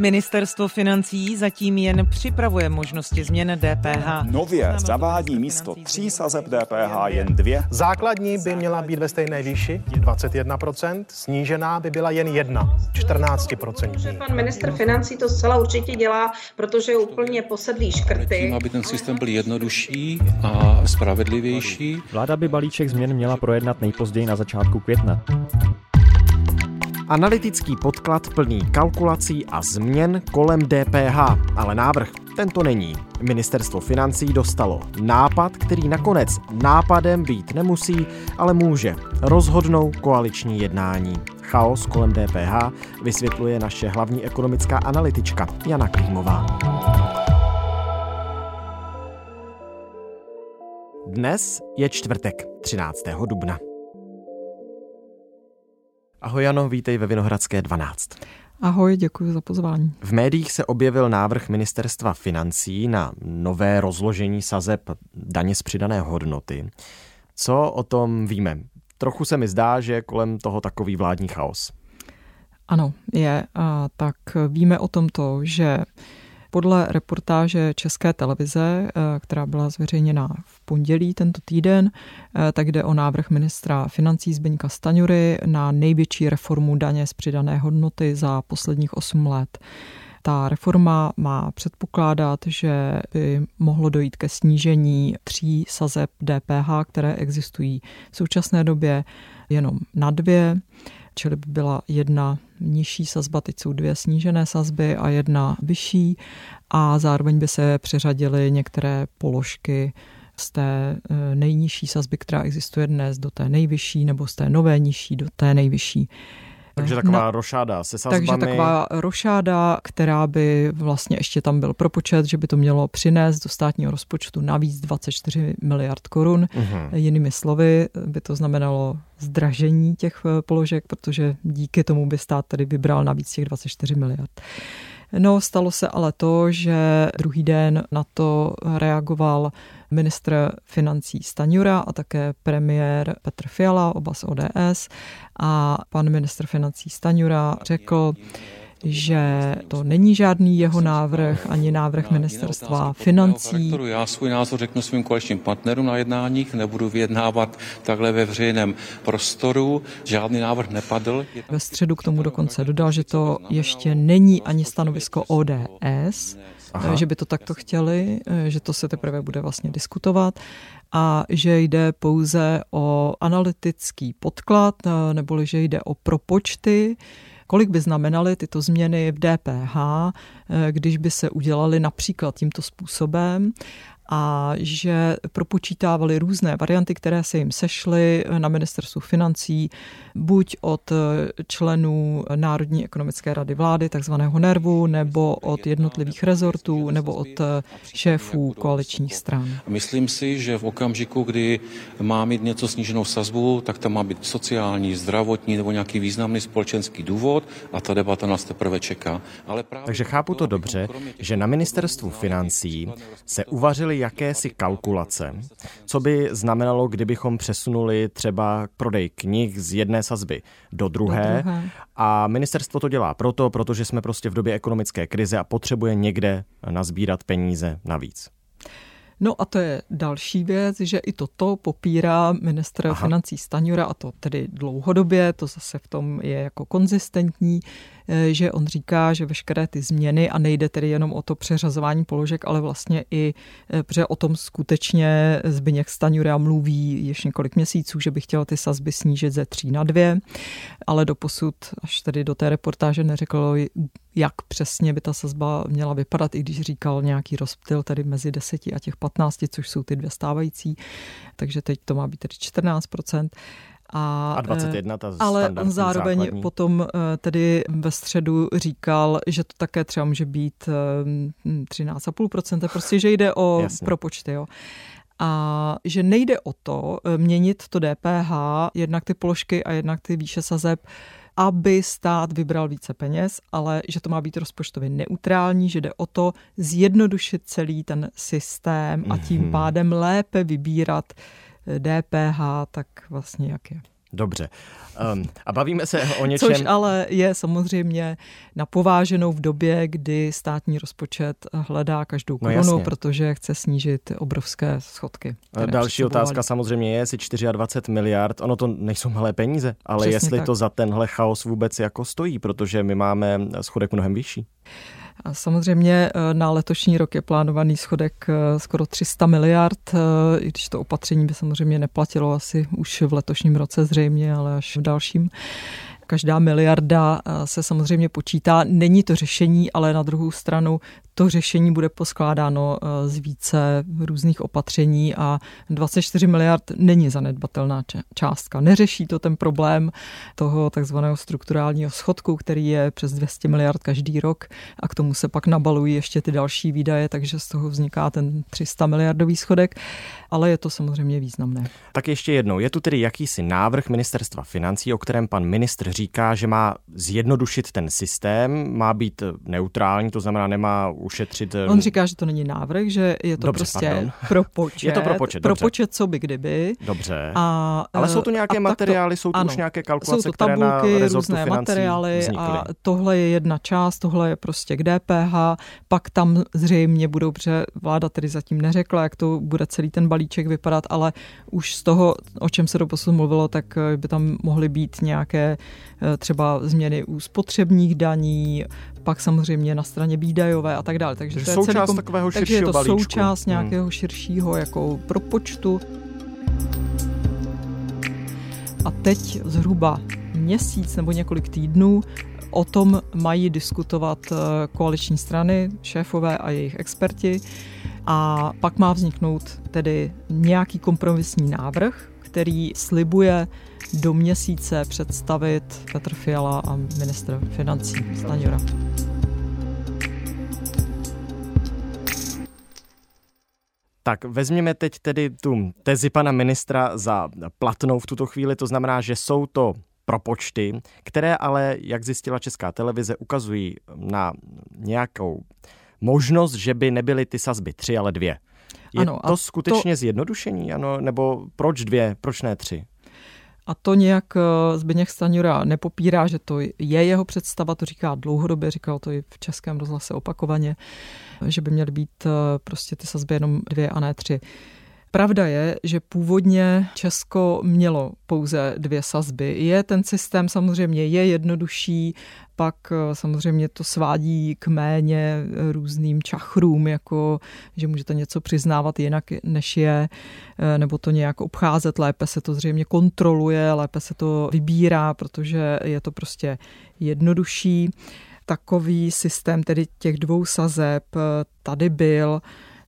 Ministerstvo financí zatím jen připravuje možnosti změn DPH. Nově zavádí místo tří sazeb DPH jen dvě. Základní by měla být ve stejné výši 21%, snížená by byla jen jedna, 14%. Pan ministr financí to zcela určitě dělá, protože je úplně posedlý škrty. Tím, aby ten systém byl jednodušší a spravedlivější. Vláda by balíček změn měla projednat nejpozději na začátku května. Analytický podklad plný kalkulací a změn kolem DPH, ale návrh tento není. Ministerstvo financí dostalo nápad, který nakonec nápadem být nemusí, ale může. Rozhodnou koaliční jednání. Chaos kolem DPH vysvětluje naše hlavní ekonomická analytička Jana Klímová. Dnes je čtvrtek, 13. dubna. Ahoj Jano, vítej ve Vinohradské 12. Ahoj, děkuji za pozvání. V médiích se objevil návrh ministerstva financí na nové rozložení sazeb daně z přidané hodnoty. Co o tom víme? Trochu se mi zdá, že je kolem toho takový vládní chaos. Ano, je. A tak víme o tom to, že podle reportáže České televize, eh, která byla zveřejněna v pondělí tento týden, eh, tak jde o návrh ministra financí Zbyňka Staňury na největší reformu daně z přidané hodnoty za posledních 8 let. Ta reforma má předpokládat, že by mohlo dojít ke snížení tří sazeb DPH, které existují v současné době jenom na dvě čili by byla jedna nižší sazba, teď jsou dvě snížené sazby a jedna vyšší a zároveň by se přeřadily některé položky z té eh, nejnižší sazby, která existuje dnes, do té nejvyšší, nebo z té nové nižší do té nejvyšší. Takže taková na, rošáda se sazbami. Takže taková rošáda, která by vlastně ještě tam byl propočet, že by to mělo přinést do státního rozpočtu navíc 24 miliard korun. Uh-huh. Jinými slovy by to znamenalo zdražení těch eh, položek, protože díky tomu by stát tedy vybral navíc těch 24 miliard. No, stalo se ale to, že druhý den na to reagoval ministr financí Staňura a také premiér Petr Fiala, oba z ODS. A pan ministr financí Staňura řekl, že to není žádný jeho návrh, ani návrh ministerstva financí. Já svůj názor řeknu svým koaličním partnerům na jednáních, nebudu vyjednávat takhle ve veřejném prostoru, žádný návrh nepadl. Ve středu k tomu dokonce dodal, že to ještě není ani stanovisko ODS, Aha. že by to takto chtěli, že to se teprve bude vlastně diskutovat a že jde pouze o analytický podklad, neboli že jde o propočty, kolik by znamenaly tyto změny v DPH, eh, když by se udělaly například tímto způsobem a že propočítávali různé varianty, které se jim sešly na ministerstvu financí, buď od členů Národní ekonomické rady vlády, takzvaného NERVu, nebo od jednotlivých rezortů, nebo od šéfů koaličních stran. Myslím si, že v okamžiku, kdy má mít něco sníženou sazbu, tak tam má být sociální, zdravotní nebo nějaký významný společenský důvod a ta debata nás teprve čeká. Ale právě Takže chápu to dobře, že na ministerstvu financí se uvařili jakési kalkulace, co by znamenalo, kdybychom přesunuli třeba prodej knih z jedné sazby do druhé. Do druhé. A ministerstvo to dělá proto, protože jsme prostě v době ekonomické krize a potřebuje někde nazbírat peníze navíc. No a to je další věc, že i toto popírá ministr Aha. financí Staňura a to tedy dlouhodobě, to zase v tom je jako konzistentní, že on říká, že veškeré ty změny, a nejde tedy jenom o to přeřazování položek, ale vlastně i, eh, protože o tom skutečně Zbyněk Staňura mluví ještě několik měsíců, že by chtěl ty sazby snížit ze tří na dvě, ale doposud až tedy do té reportáže neřekl, jak přesně by ta sazba měla vypadat, i když říkal nějaký rozptyl tady mezi deseti a těch 15, což jsou ty dvě stávající, takže teď to má být tedy 14%. A, a 21, ta Ale on zároveň základní. potom eh, tedy ve středu říkal, že to také třeba může být 13,5%, prostě, že jde o Jasně. propočty. Jo. A že nejde o to eh, měnit to DPH, jednak ty položky a jednak ty výše sazeb, aby stát vybral více peněz, ale že to má být rozpočtově neutrální, že jde o to zjednodušit celý ten systém a tím mhm. pádem lépe vybírat DPH, tak vlastně jak je. Dobře. Um, a bavíme se o něčem... Což ale je samozřejmě napováženou v době, kdy státní rozpočet hledá každou no korunu, no protože chce snížit obrovské schodky. Další otázka samozřejmě je, jestli 24 miliard, ono to nejsou malé peníze, ale Přesně jestli tak. to za tenhle chaos vůbec jako stojí, protože my máme schodek mnohem vyšší. A samozřejmě eh, na letošní rok je plánovaný schodek eh, skoro 300 miliard, eh, i když to opatření by samozřejmě neplatilo asi už v letošním roce zřejmě, ale až v dalším každá miliarda se samozřejmě počítá. Není to řešení, ale na druhou stranu to řešení bude poskládáno eh, z více různých opatření a 24 miliard není zanedbatelná částka. Neřeší to ten problém toho takzvaného strukturálního schodku, který je přes 200 miliard každý rok a k tomu se pak nabalují ještě ty další výdaje, takže z toho vzniká ten 300 miliardový schodek, ale je to samozřejmě významné. Tak ještě jednou, je tu tedy jakýsi návrh ministerstva financí, o kterém pan ministr říká, že má zjednodušit ten systém, má být neutrální, to znamená nemá ušetřit. On eh, říká, že to není návrh, že je to dobře, prostě pardon. propočet. Je to propočet, dobře. Propočet, co by kdyby. Dobře. A, Ale jsou tu nějaké materiály, to, jsou tu ano, už nějaké kalkulace, jsou to tabulky, které na různé materiály vznikly. a tohle je jedna část, tohle je prostě k DPH, pak tam zřejmě budou, protože vláda tedy zatím neřekla, jak to bude celý ten balíček vypadat, ale už z toho, o čem se doposud mluvilo, tak eh, by tam mohly být nějaké eh, třeba změny u spotřebních daní, pak samozřejmě na straně výdajové a tak dále. Takže to je součást celý, takového takže je to balíčku. součást hmm. nějakého hmm. širšího jako propočtu. A teď zhruba měsíc nebo několik týdnů o tom mají diskutovat eh, koaliční strany, šéfové a jejich experti. A pak má vzniknout tedy nějaký kompromisní návrh, který slibuje do měsíce představit Petr Fiala a ministr financí Staňura. Tak vezměme teď tedy tu tezi pana ministra za platnou v tuto chvíli, to znamená, že jsou to propočty, které ale, jak zjistila Česká televize, ukazují na nějakou možnost, že by nebyly ty sazby tři, ale dvě. Je ano, to skutečně to... zjednodušení, ano? Nebo proč dvě, proč ne tři? A to nějak eh, Zbigněk Staňura nepopírá, že to je jeho představa, to říká dlouhodobě, říkal to i v českém rozhlase opakovaně, že by měly být eh, prostě ty sazby jenom dvě a ne tři. Pravda je, že původně Česko mělo pouze dvě sazby. Je ten systém samozřejmě je jednodušší, pak eh, samozřejmě to svádí k méně různým čachrům, jako že můžete něco přiznávat jinak, než je, eh, nebo to nějak obcházet, lépe se to zřejmě kontroluje, lépe se to vybírá, protože je to prostě jednodušší. Takový systém tedy těch dvou sazeb eh, tady byl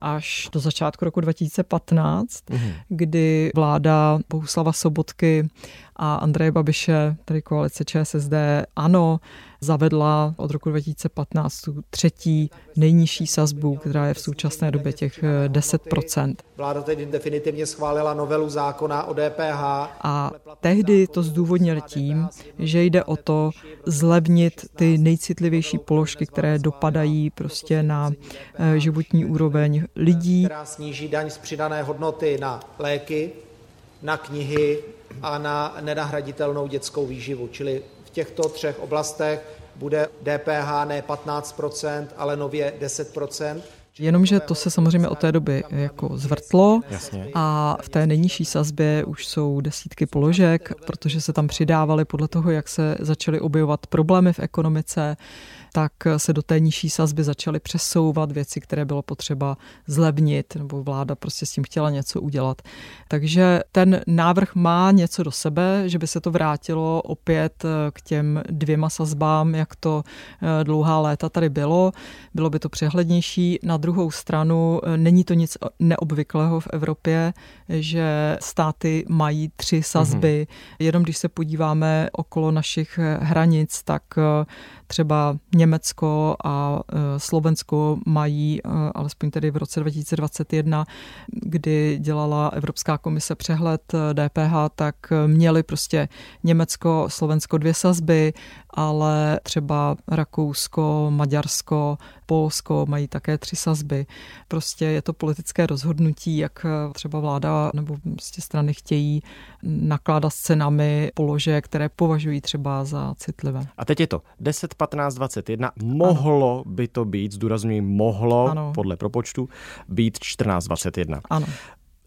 až do začátku roku 2015, mm-hmm. kdy vláda Bohuslava Sobotky a Andreje Babiše, tedy koalice ČSSD, ano, zavedla od roku 2015 tu třetí nejnižší sazbu, která je v současné době těch 10%. Eh, Vláda teď definitivně schválila novelu zákona o DPH. A tehdy to zdůvodnili tím, že jde o to zlevnit ty nejcitlivější položky, které dopadají prostě na eh, životní úroveň lidí. Která sníží daň z přidané hodnoty na léky, na knihy a na nenahraditelnou dětskou výživu. Čili těchto třech oblastech bude DPH ne 15%, ale nově 10%. Jenomže to se samozřejmě od té doby jako zvrtlo Jasně. a v té nejnižší sazbě už jsou desítky položek, protože se tam přidávaly podle toho, jak se začaly objevovat problémy v ekonomice, tak se do té nižší sazby začaly přesouvat věci, které bylo potřeba zlevnit, nebo vláda prostě s tím chtěla něco udělat. Takže ten návrh má něco do sebe, že by se to vrátilo opět k těm dvěma sazbám, jak to eh, dlouhá léta tady bylo. Bylo by to přehlednější. Na druhou stranu eh, není to nic neobvyklého v Evropě, že státy mají tři sazby. Mm-hmm. Jenom když se podíváme okolo našich hranic, tak eh, třeba Německo a Slovensko mají, alespoň tedy v roce 2021, kdy dělala Evropská komise přehled DPH, tak měli prostě Německo, Slovensko dvě sazby, ale třeba Rakousko, Maďarsko, Polsko mají také tři sazby. Prostě je to politické rozhodnutí, jak třeba vláda nebo prostě strany chtějí nakládat s cenami položek, které považují třeba za citlivé. A teď je to 10, 15, 21. Mohlo ano. by to být, zdůraznuju, mohlo ano. podle propočtu být 14, 21. Ano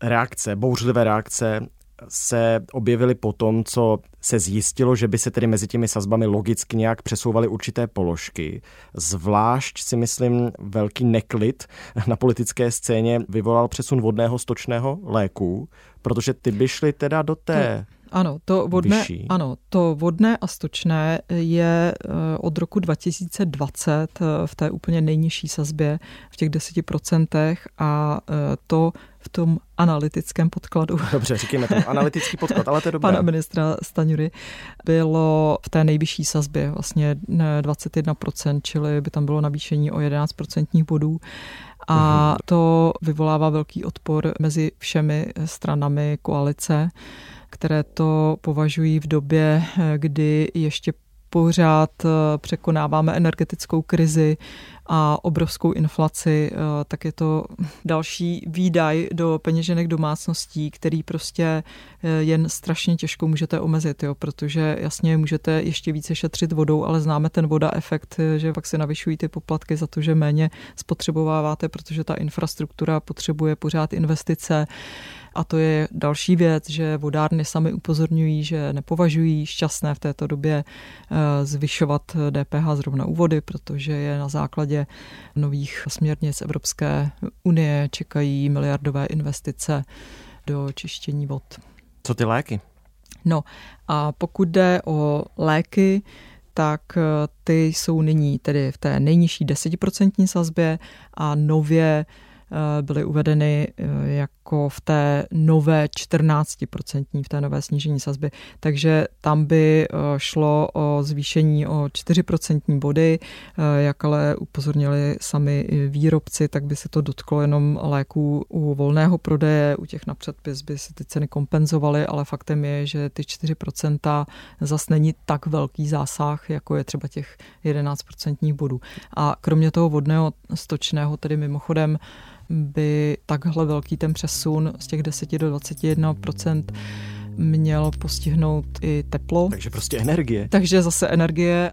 reakce, bouřlivé reakce se objevily po tom, co se zjistilo, že by se tedy mezi těmi sazbami logicky nějak přesouvaly určité položky. Zvlášť si myslím velký neklid na politické scéně vyvolal přesun vodného stočného léku, protože ty by šly teda do té ano, to vodné, vyšší. ano, to vodné a stočné je eh, od roku 2020 eh, v té úplně nejnižší sazbě, v těch 10% a eh, to v tom analytickém podkladu. Dobře, říkejme to, analytický podklad, ale to je dobré. Pana ministra Staňury bylo v té nejvyšší sazbě vlastně 21%, čili by tam bylo navýšení o 11% bodů. A mhm. to vyvolává velký odpor mezi všemi stranami koalice které to považují v době, kdy ještě pořád eh, překonáváme energetickou krizi a obrovskou inflaci, eh, tak je to další výdaj do peněženek domácností, který prostě eh, jen strašně těžko můžete omezit, jo, protože jasně můžete ještě více šetřit vodou, ale známe ten voda efekt, že pak se navyšují ty poplatky za to, že méně spotřebováváte, protože ta infrastruktura potřebuje pořád investice a to je další věc, že vodárny sami upozorňují, že nepovažují šťastné v této době eh, zvyšovat DPH zrovna u vody, protože je na základě nových směrnic Evropské unie čekají miliardové investice do čištění vod. Co ty léky? No a pokud jde o léky, tak eh, ty jsou nyní tedy v té nejnižší desetiprocentní sazbě a nově Eh, byly uvedeny eh, jako v té nové 14%, v té nové snížení sazby. Takže tam by eh, šlo o zvýšení o 4% body, jak ale upozornili sami výrobci, tak by se to dotklo jenom léků u volného prodeje, u těch na předpis by se ty ceny kompenzovaly, ale faktem je, že ty 4% zas není tak velký zásah, jako je třeba těch 11% bodů. A kromě toho vodného stočného, tedy mimochodem, by takhle velký ten přesun z těch 10 do 21% měl postihnout i teplo. Takže prostě energie. Takže zase energie.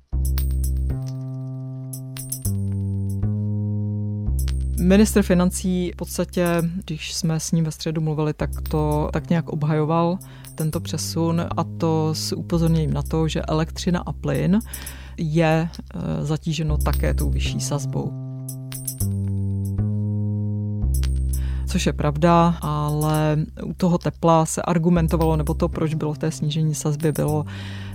Ministr financí v podstatě, když jsme s ním ve středu mluvili, tak to tak nějak obhajoval tento přesun a to s upozorněním na to, že elektřina a plyn je eh, zatíženo také tou vyšší sazbou. Což je pravda, ale u toho tepla se argumentovalo, nebo to, proč bylo v té snížení sazby, bylo,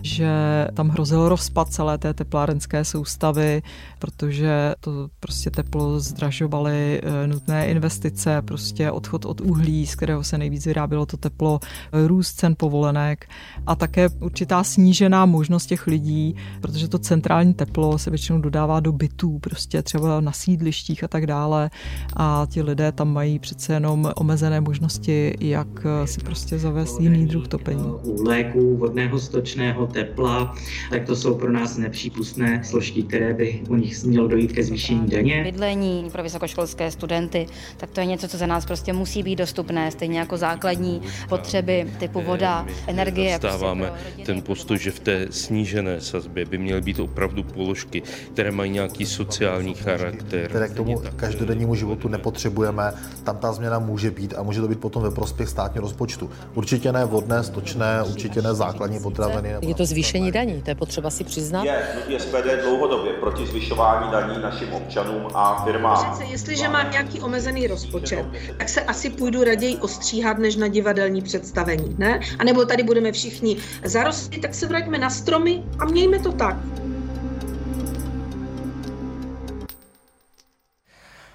že tam hrozil rozpad celé té teplárenské soustavy, protože to prostě teplo zdražovaly eh, nutné investice, prostě odchod od uhlí, z kterého se nejvíc vyrábělo to teplo, růst cen povolenek a také určitá snížená možnost těch lidí, protože to centrální teplo se většinou dodává do bytů, prostě třeba na sídlištích a tak dále a ti lidé tam mají přece jenom omezené možnosti, jak si prostě zavést jiný druh topení. U léků vodného stočného tepla, tak to jsou pro nás nepřípustné složky, které by u nich mělo dojít ke zvýšení daně. Bydlení pro vysokoškolské studenty, tak to je něco, co za nás prostě musí být dostupné, stejně jako základní potřeby typu voda, energie. Stáváme ten postoj, že v té snížené sazbě by měly být opravdu položky, které mají nějaký sociální charakter. Které k tomu každodennímu životu nepotřebujeme, tam ta změna může být a může to být potom ve prospěch státního rozpočtu. Určitě ne vodné, stočné, určitě ne základní potraviny. Je to zvýšení daní, to je potřeba si přiznat. Je, je SPD dlouhodobě proti zvyšování daní našim občanům a firmám. Přece, jestliže mám nějaký omezený rozpočet, tak se asi půjdu raději ostříhat, než na divadelní představení, ne? A nebo tady budeme všichni zarostli, tak se vraťme na stromy a mějme to tak.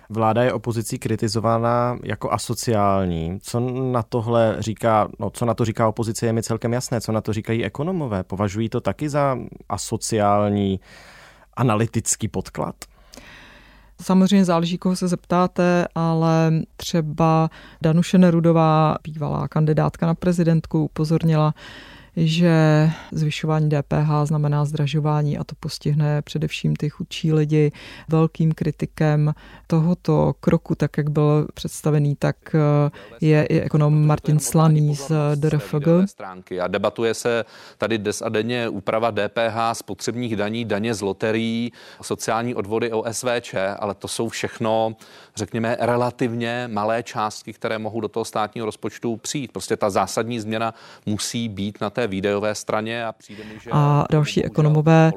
Vláda je opozicí kritizována jako asociální. Co na tohle říká, no co na to říká opozice, je mi celkem jasné. Co na to říkají ekonomové? Považují to taky za asociální analytický podklad? Samozřejmě záleží, koho se zeptáte, ale třeba Danuše Nerudová, bývalá kandidátka na prezidentku, upozornila, že zvyšování DPH znamená zdražování a to postihne především ty chudší lidi. Velkým kritikem tohoto kroku, tak jak byl představený, tak eh, je i ekonom Martin Slaný z DRFG. A debatuje se tady dnes a denně úprava DPH, spotřebních daní, daně z loterií, sociální odvody OSVČ, ale to jsou všechno, řekněme, relativně malé částky, které mohou do toho státního rozpočtu přijít. Prostě ta zásadní změna musí být na té té výdejové straně. A, přijde mi, že a další ekonomové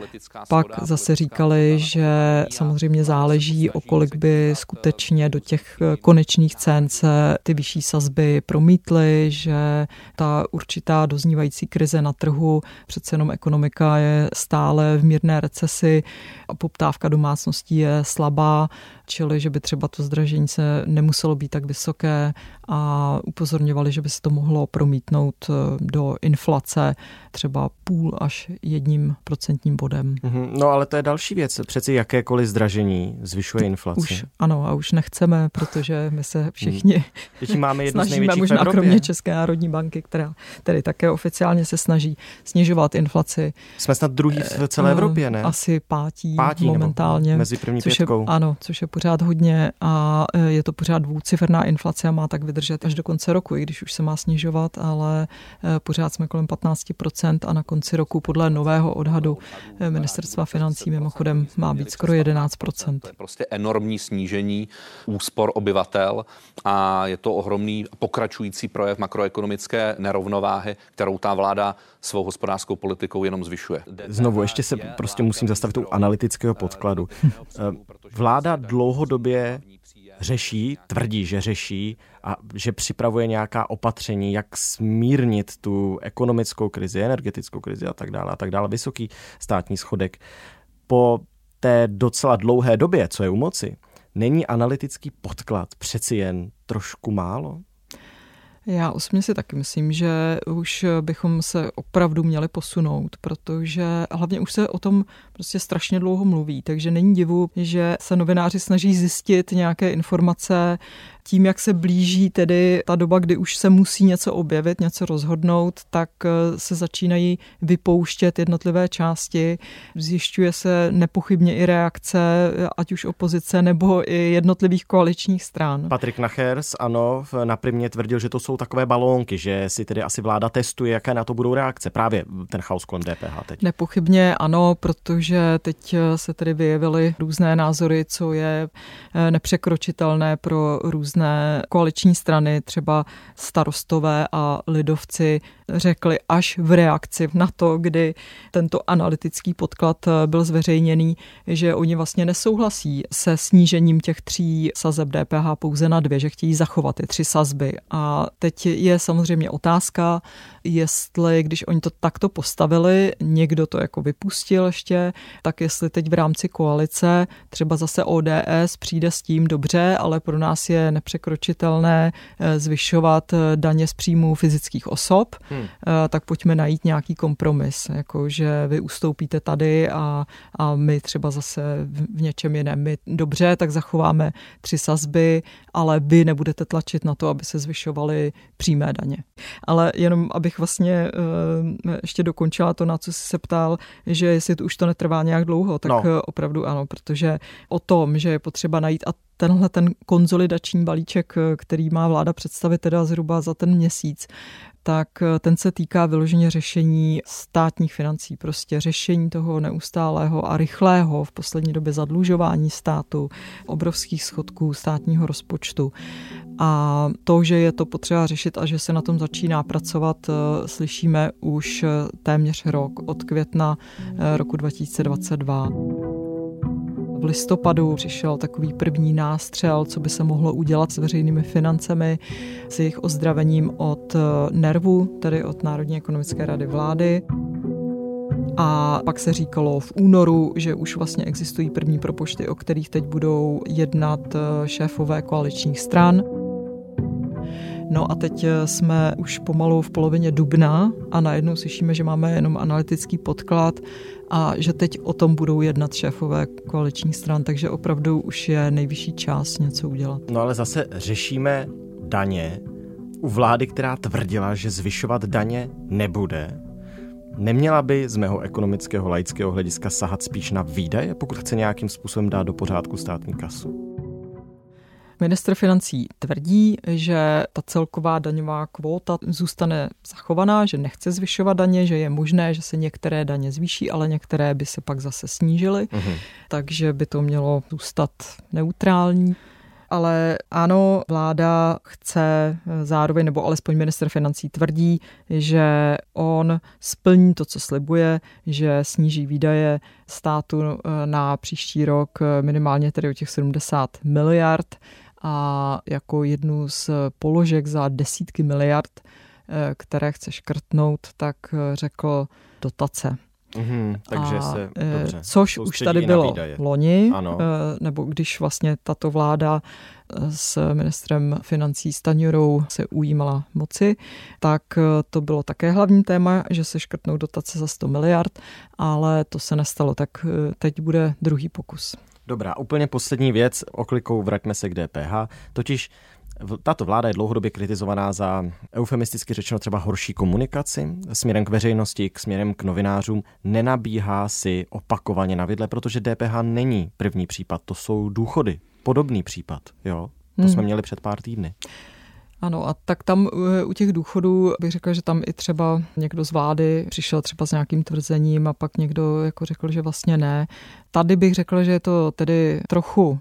pak zase říkali, že samozřejmě záleží, o kolik by skutečně do těch konečných cen se ty vyšší sazby promítly, že ta určitá doznívající krize na trhu, přece jenom ekonomika je stále v mírné recesi a poptávka domácností je slabá, čili že by třeba to zdražení se nemuselo být tak vysoké a upozorňovali, že by se to mohlo promítnout eh, do inflace třeba půl až jedním procentním bodem. Mm-hmm. No ale to je další věc. Přeci jakékoliv zdražení zvyšuje inflaci. Už ano a už nechceme, protože my se všichni mm. máme jednu snažíme z možná kromě České národní banky, která tedy také oficiálně se snaží snižovat inflaci. Jsme snad druhý v celé Evropě, ne? Asi pátí, pátí momentálně. Mezi první což pětkou. Je, ano, což je pořád hodně a e, je to pořád dvouciferná inflace a má tak vydržet až do konce roku, i když už se má snižovat, ale pořád jsme kolem 15% a na konci roku podle nového odhadu ministerstva financí mimochodem má být skoro 11%. To je prostě enormní snížení úspor obyvatel a je to ohromný pokračující projev makroekonomické nerovnováhy, kterou ta vláda svou hospodářskou politikou jenom zvyšuje. Znovu, ještě se prostě musím zastavit u analytického podkladu. Vláda dlouhodobě řeší, tvrdí, že řeší a že připravuje nějaká opatření, jak smírnit tu ekonomickou krizi, energetickou krizi a tak dále a tak dále, vysoký státní schodek. Po té docela dlouhé době, co je u moci, není analytický podklad přeci jen trošku málo? Já osobně si taky myslím, že už bychom se opravdu měli posunout, protože hlavně už se o tom prostě strašně dlouho mluví, takže není divu, že se novináři snaží zjistit nějaké informace tím, jak se blíží tedy ta doba, kdy už se musí něco objevit, něco rozhodnout, tak eh, se začínají vypouštět jednotlivé části. Zjišťuje se nepochybně i reakce, eh, ať už opozice nebo i jednotlivých koaličních stran. Patrik Nachers, ano, na primě tvrdil, že to jsou takové balónky, že si tedy asi vláda testuje, jaké na to budou reakce. Právě ten chaos kolem DPH teď. Nepochybně ano, protože teď eh, se tedy vyjevily různé názory, co je nepřekročitelné pro různé různé koaliční strany, třeba starostové a lidovci, řekli až v reakci na to, kdy tento analytický podklad byl zveřejněný, že oni vlastně nesouhlasí se snížením těch tří sazeb DPH pouze na dvě, že chtějí zachovat ty tři sazby. A teď je samozřejmě otázka, jestli, když oni to takto postavili, někdo to jako vypustil ještě, tak jestli teď v rámci koalice třeba zase ODS přijde s tím dobře, ale pro nás je nepřekročitelné eh, zvyšovat eh, daně z příjmů fyzických osob, hmm. Tak pojďme najít nějaký kompromis, jako že vy ustoupíte tady a, a my třeba zase v něčem jiném. My dobře, tak zachováme tři sazby, ale vy nebudete tlačit na to, aby se zvyšovaly přímé daně. Ale jenom abych vlastně ještě dokončila to, na co jsi se ptal, že jestli to už to netrvá nějak dlouho, tak no. opravdu ano, protože o tom, že je potřeba najít a tenhle ten konzolidační balíček, který má vláda představit teda zhruba za ten měsíc, tak ten se týká vyloženě řešení státních financí, prostě řešení toho neustálého a rychlého v poslední době zadlužování státu, obrovských schodků státního rozpočtu. A to, že je to potřeba řešit a že se na tom začíná pracovat, slyšíme už téměř rok od května roku 2022 v listopadu přišel takový první nástřel, co by se mohlo udělat s veřejnými financemi, s jejich ozdravením od eh, nervu, tedy od Národní ekonomické rady vlády. A pak se říkalo v únoru, že už vlastně existují první propočty, o kterých teď budou jednat eh, šéfové koaličních stran No a teď eh, jsme už pomalu v polovině dubna a najednou slyšíme, že máme jenom analytický podklad a že teď o tom budou jednat šéfové koaličních stran, takže opravdu už je nejvyšší čas něco udělat. No ale zase řešíme daně u vlády, která tvrdila, že zvyšovat daně nebude. Neměla by z mého ekonomického laického hlediska sahat spíš na výdaje, pokud chce nějakým způsobem dát do pořádku státní kasu? Ministr financí tvrdí, že ta celková daňová kvóta zůstane zachovaná, že nechce zvyšovat daně, že je možné, že se některé daně zvýší, ale některé by se pak zase snížily, uh-huh. takže by to mělo zůstat neutrální. Ale ano, vláda chce zároveň, nebo alespoň minister financí tvrdí, že on splní to, co slibuje, že sníží výdaje státu na příští rok minimálně tedy o těch 70 miliard a jako jednu z položek za desítky miliard, eh, které chce škrtnout, tak eh, řekl dotace. Mm-hmm, takže a, se, eh, dobře, což už tady bylo loni, ano. nebo když vlastně tato vláda s ministrem financí Staňurou se ujímala moci, tak to bylo také hlavní téma, že se škrtnou dotace za 100 miliard, ale to se nestalo, tak teď bude druhý pokus. Dobrá, úplně poslední věc, oklikou vraťme se k DPH, totiž tato vláda je dlouhodobě kritizovaná za eufemisticky řečeno třeba horší komunikaci směrem k veřejnosti, k směrem k novinářům. Nenabíhá si opakovaně na vidle, protože DPH není první případ, to jsou důchody. Podobný případ, jo? To hmm. jsme měli před pár týdny. Ano, a tak tam eh, u těch důchodů bych řekla, že tam i třeba někdo z vlády přišel třeba s nějakým tvrzením a pak někdo jako řekl, že vlastně ne. Tady bych řekla, že je to tedy trochu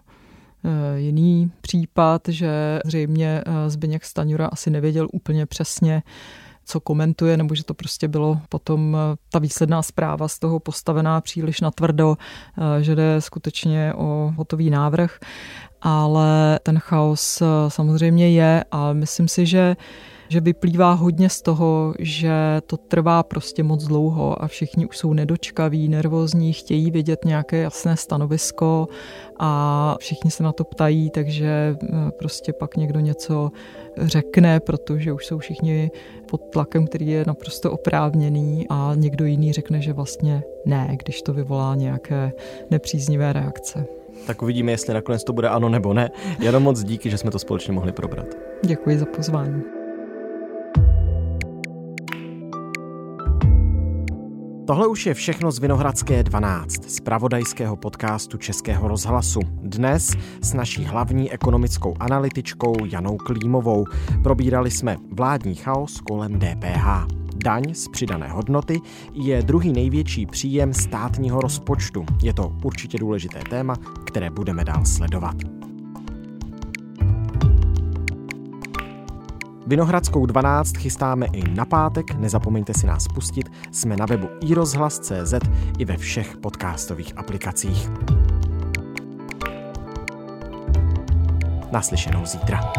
eh, jiný případ, že zřejmě eh, Zbyněk Staňura asi nevěděl úplně přesně, co komentuje, nebo že to prostě bylo potom ta výsledná zpráva z toho postavená příliš na tvrdo, že jde skutečně o hotový návrh ale ten chaos eh, samozřejmě je a myslím si, že že vyplývá hodně z toho, že to trvá prostě moc dlouho a všichni už jsou nedočkaví, nervózní, chtějí vidět nějaké jasné stanovisko a všichni se na to ptají, takže eh, prostě pak někdo něco řekne, protože už jsou všichni pod tlakem, který je naprosto oprávněný a někdo jiný řekne, že vlastně ne, když to vyvolá nějaké nepříznivé reakce. Tak uvidíme, jestli nakonec to bude ano nebo ne. Jenom moc díky, že jsme to společně mohli probrat. Děkuji za pozvání. Tohle už je všechno z Vinohradské 12, z pravodajského podcastu Českého rozhlasu. Dnes s naší hlavní ekonomickou analytičkou Janou Klímovou probírali jsme vládní chaos kolem DPH. Daň z přidané hodnoty je druhý největší příjem státního rozpočtu. Je to určitě důležité téma, které budeme dál sledovat. Vinohradskou 12 chystáme i na pátek, nezapomeňte si nás pustit, jsme na webu iRozhlas.cz i ve všech podcastových aplikacích. Naslyšenou zítra.